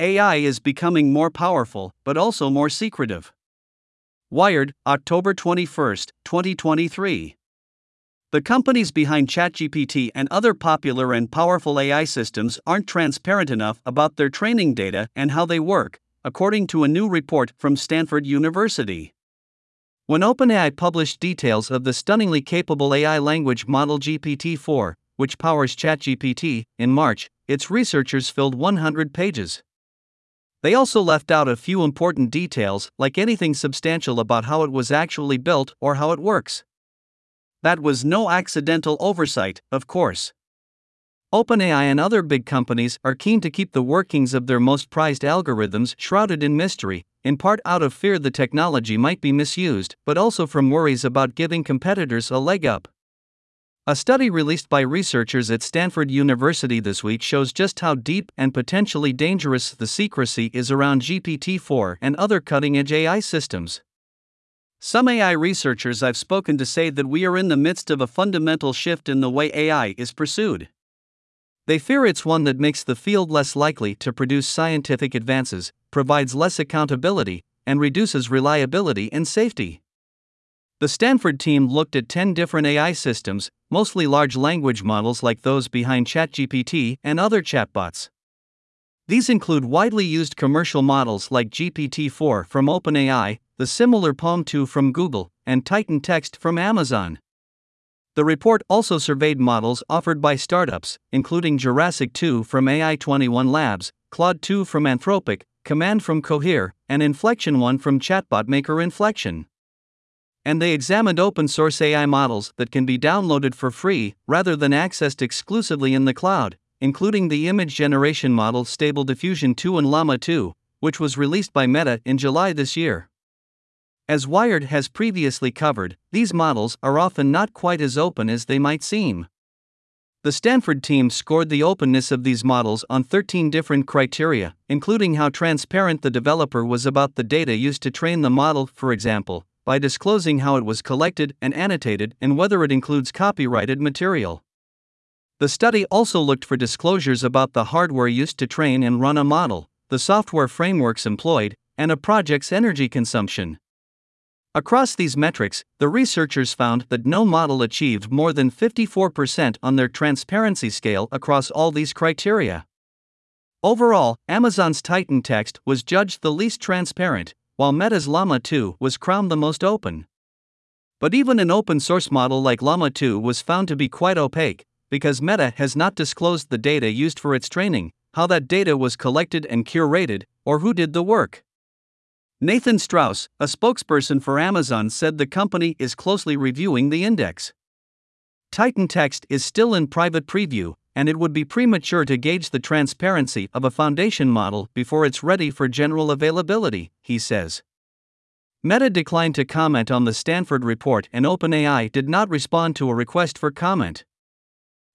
AI is becoming more powerful, but also more secretive. Wired, October 21, 2023. The companies behind ChatGPT and other popular and powerful AI systems aren't transparent enough about their training data and how they work, according to a new report from Stanford University. When OpenAI published details of the stunningly capable AI language model GPT 4, which powers ChatGPT, in March, its researchers filled 100 pages. They also left out a few important details, like anything substantial about how it was actually built or how it works. That was no accidental oversight, of course. OpenAI and other big companies are keen to keep the workings of their most prized algorithms shrouded in mystery, in part out of fear the technology might be misused, but also from worries about giving competitors a leg up. A study released by researchers at Stanford University this week shows just how deep and potentially dangerous the secrecy is around GPT 4 and other cutting edge AI systems. Some AI researchers I've spoken to say that we are in the midst of a fundamental shift in the way AI is pursued. They fear it's one that makes the field less likely to produce scientific advances, provides less accountability, and reduces reliability and safety. The Stanford team looked at 10 different AI systems, mostly large language models like those behind ChatGPT and other chatbots. These include widely used commercial models like GPT 4 from OpenAI, the similar PaLM 2 from Google, and Titan Text from Amazon. The report also surveyed models offered by startups, including Jurassic 2 from AI21 Labs, Claude 2 from Anthropic, Command from Cohere, and Inflection 1 from chatbot maker Inflection. And they examined open source AI models that can be downloaded for free rather than accessed exclusively in the cloud, including the image generation model Stable Diffusion 2 and Llama 2, which was released by Meta in July this year. As Wired has previously covered, these models are often not quite as open as they might seem. The Stanford team scored the openness of these models on 13 different criteria, including how transparent the developer was about the data used to train the model, for example, by disclosing how it was collected and annotated and whether it includes copyrighted material. The study also looked for disclosures about the hardware used to train and run a model, the software frameworks employed, and a project's energy consumption. Across these metrics, the researchers found that no model achieved more than 54% on their transparency scale across all these criteria. Overall, Amazon's Titan text was judged the least transparent, while Meta's Llama 2 was crowned the most open. But even an open source model like Llama 2 was found to be quite opaque, because Meta has not disclosed the data used for its training, how that data was collected and curated, or who did the work. Nathan Strauss, a spokesperson for Amazon, said the company is closely reviewing the index. Titan Text is still in private preview, and it would be premature to gauge the transparency of a foundation model before it's ready for general availability, he says. Meta declined to comment on the Stanford report, and OpenAI did not respond to a request for comment.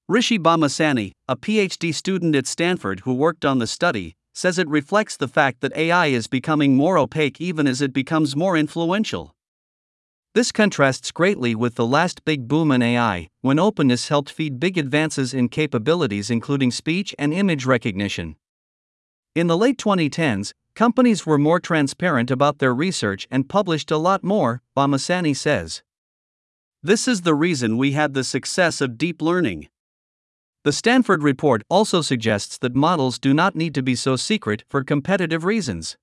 Rishi Bommasani, a PhD student at Stanford who worked on the study, says it reflects the fact that AI is becoming more opaque even as it becomes more influential. This contrasts greatly with the last big boom in AI, when openness helped feed big advances in capabilities including speech and image recognition. In the late 2010s, companies were more transparent about their research and published a lot more, Bommasani says. This is the reason we had the success of deep learning. The Stanford report also suggests that models do not need to be so secret for competitive reasons.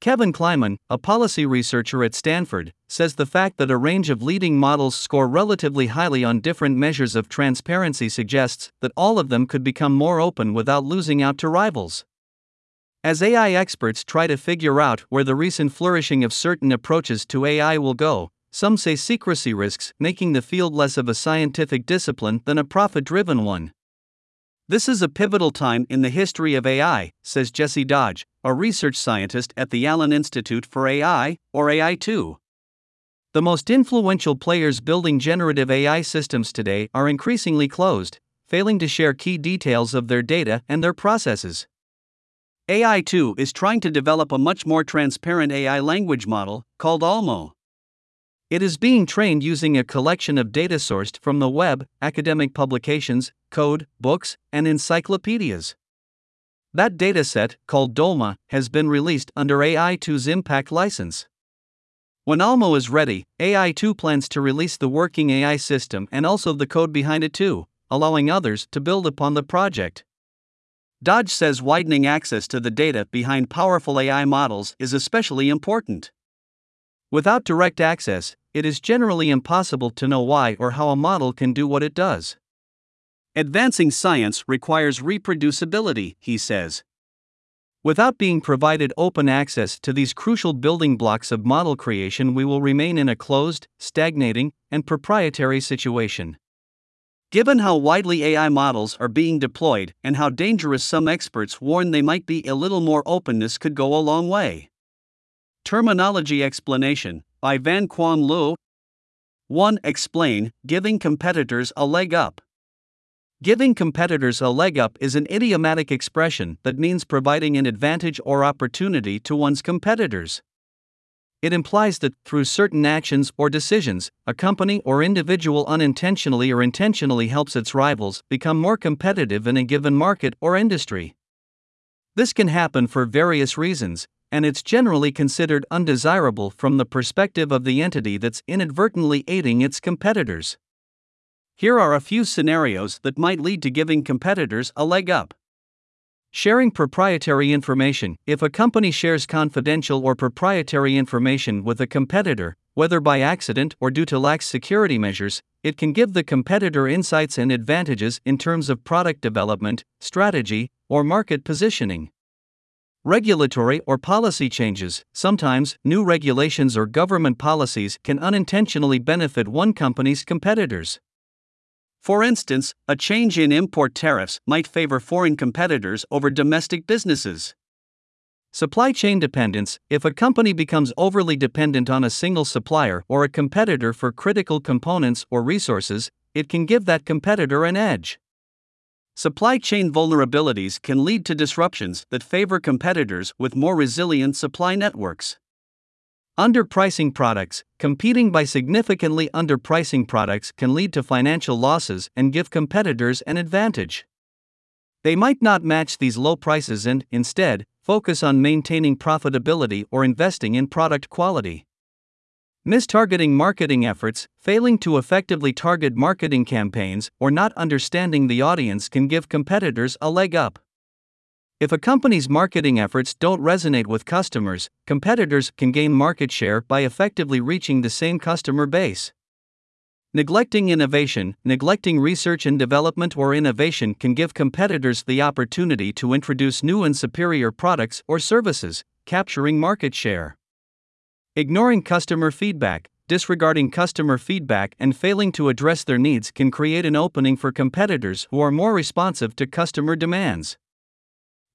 Kevin Klyman, a policy researcher at Stanford, says the fact that a range of leading models score relatively highly on different measures of transparency suggests that all of them could become more open without losing out to rivals. As AI experts try to figure out where the recent flourishing of certain approaches to AI will go, some say secrecy risks making the field less of a scientific discipline than a profit driven one. This is a pivotal time in the history of AI, says Jesse Dodge, a research scientist at the Allen Institute for AI, or AI2. The most influential players building generative AI systems today are increasingly closed, failing to share key details of their data and their processes. AI2 is trying to develop a much more transparent AI language model, called OLMo. It is being trained using a collection of data sourced from the web, academic publications, code, books, and encyclopedias. That dataset, called DOLMA, has been released under AI2's Impact license. When OLMo is ready, AI2 plans to release the working AI system and also the code behind it too, allowing others to build upon the project. Dodge says widening access to the data behind powerful AI models is especially important. Without direct access, it is generally impossible to know why or how a model can do what it does. Advancing science requires reproducibility, he says. Without being provided open access to these crucial building blocks of model creation, we will remain in a closed, stagnating, and proprietary situation. Given how widely AI models are being deployed and how dangerous some experts warn they might be, a little more openness could go a long way. Terminology explanation by Van Quan Lu. 1. Explain, giving competitors a leg up. Giving competitors a leg up is an idiomatic expression that means providing an advantage or opportunity to one's competitors. It implies that, through certain actions or decisions, a company or individual unintentionally or intentionally helps its rivals become more competitive in a given market or industry. This can happen for various reasons, and it's generally considered undesirable from the perspective of the entity that's inadvertently aiding its competitors. Here are a few scenarios that might lead to giving competitors a leg up. Sharing proprietary information. If a company shares confidential or proprietary information with a competitor, whether by accident or due to lax security measures, it can give the competitor insights and advantages in terms of product development, strategy, or market positioning. Regulatory or policy changes. Sometimes, new regulations or government policies can unintentionally benefit one company's competitors. For instance, a change in import tariffs might favor foreign competitors over domestic businesses. Supply chain dependence If a company becomes overly dependent on a single supplier or a competitor for critical components or resources, it can give that competitor an edge. Supply chain vulnerabilities can lead to disruptions that favor competitors with more resilient supply networks. Underpricing products, competing by significantly underpricing products can lead to financial losses and give competitors an advantage. They might not match these low prices and, instead, focus on maintaining profitability or investing in product quality. Mistargeting marketing efforts, failing to effectively target marketing campaigns, or not understanding the audience can give competitors a leg up. If a company's marketing efforts don't resonate with customers, competitors can gain market share by effectively reaching the same customer base. Neglecting innovation, neglecting research and development or innovation can give competitors the opportunity to introduce new and superior products or services, capturing market share. Ignoring customer feedback, disregarding customer feedback, and failing to address their needs can create an opening for competitors who are more responsive to customer demands.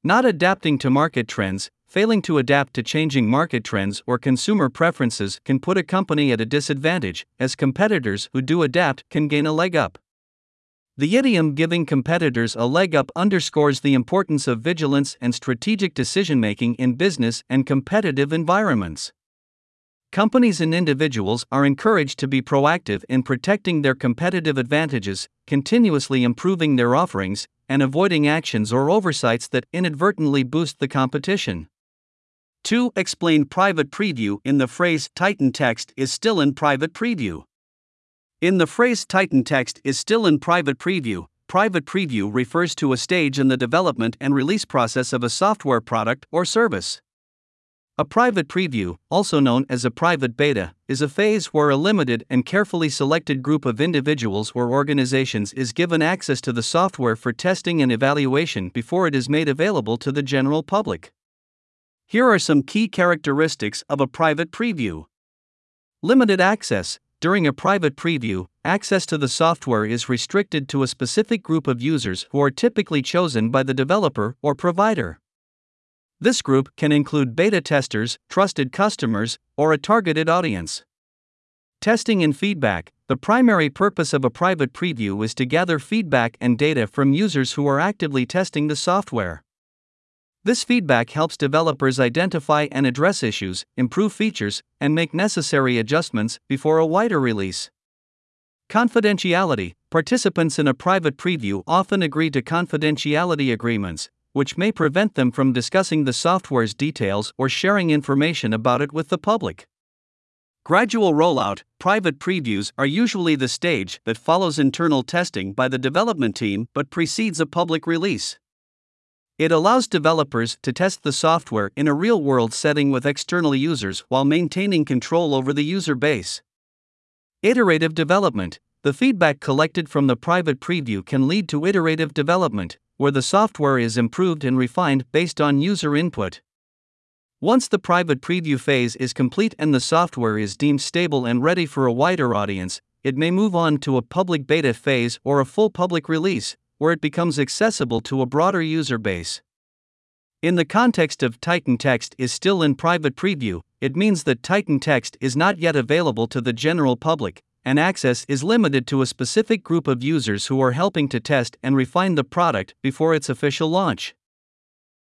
Not adapting to market trends, failing to adapt to changing market trends or consumer preferences can put a company at a disadvantage, as competitors who do adapt can gain a leg up. The idiom giving competitors a leg up underscores the importance of vigilance and strategic decision making in business and competitive environments. Companies and individuals are encouraged to be proactive in protecting their competitive advantages, continuously improving their offerings, and avoiding actions or oversights that inadvertently boost the competition. 2. Explain private preview in the phrase Titan text is still in private preview. In the phrase Titan text is still in private preview, private preview refers to a stage in the development and release process of a software product or service. A private preview, also known as a private beta, is a phase where a limited and carefully selected group of individuals or organizations is given access to the software for testing and evaluation before it is made available to the general public. Here are some key characteristics of a private preview Limited access. During a private preview, access to the software is restricted to a specific group of users who are typically chosen by the developer or provider. This group can include beta testers, trusted customers, or a targeted audience. Testing and feedback The primary purpose of a private preview is to gather feedback and data from users who are actively testing the software. This feedback helps developers identify and address issues, improve features, and make necessary adjustments before a wider release. Confidentiality Participants in a private preview often agree to confidentiality agreements, which may prevent them from discussing the software's details or sharing information about it with the public. Gradual rollout, private previews are usually the stage that follows internal testing by the development team but precedes a public release. It allows developers to test the software in a real world setting with external users while maintaining control over the user base. Iterative development The feedback collected from the private preview can lead to iterative development, where the software is improved and refined based on user input. Once the private preview phase is complete and the software is deemed stable and ready for a wider audience, it may move on to a public beta phase or a full public release, where it becomes accessible to a broader user base. In the context of Titan Text is still in private preview, it means that Titan Text is not yet available to the general public, and access is limited to a specific group of users who are helping to test and refine the product before its official launch.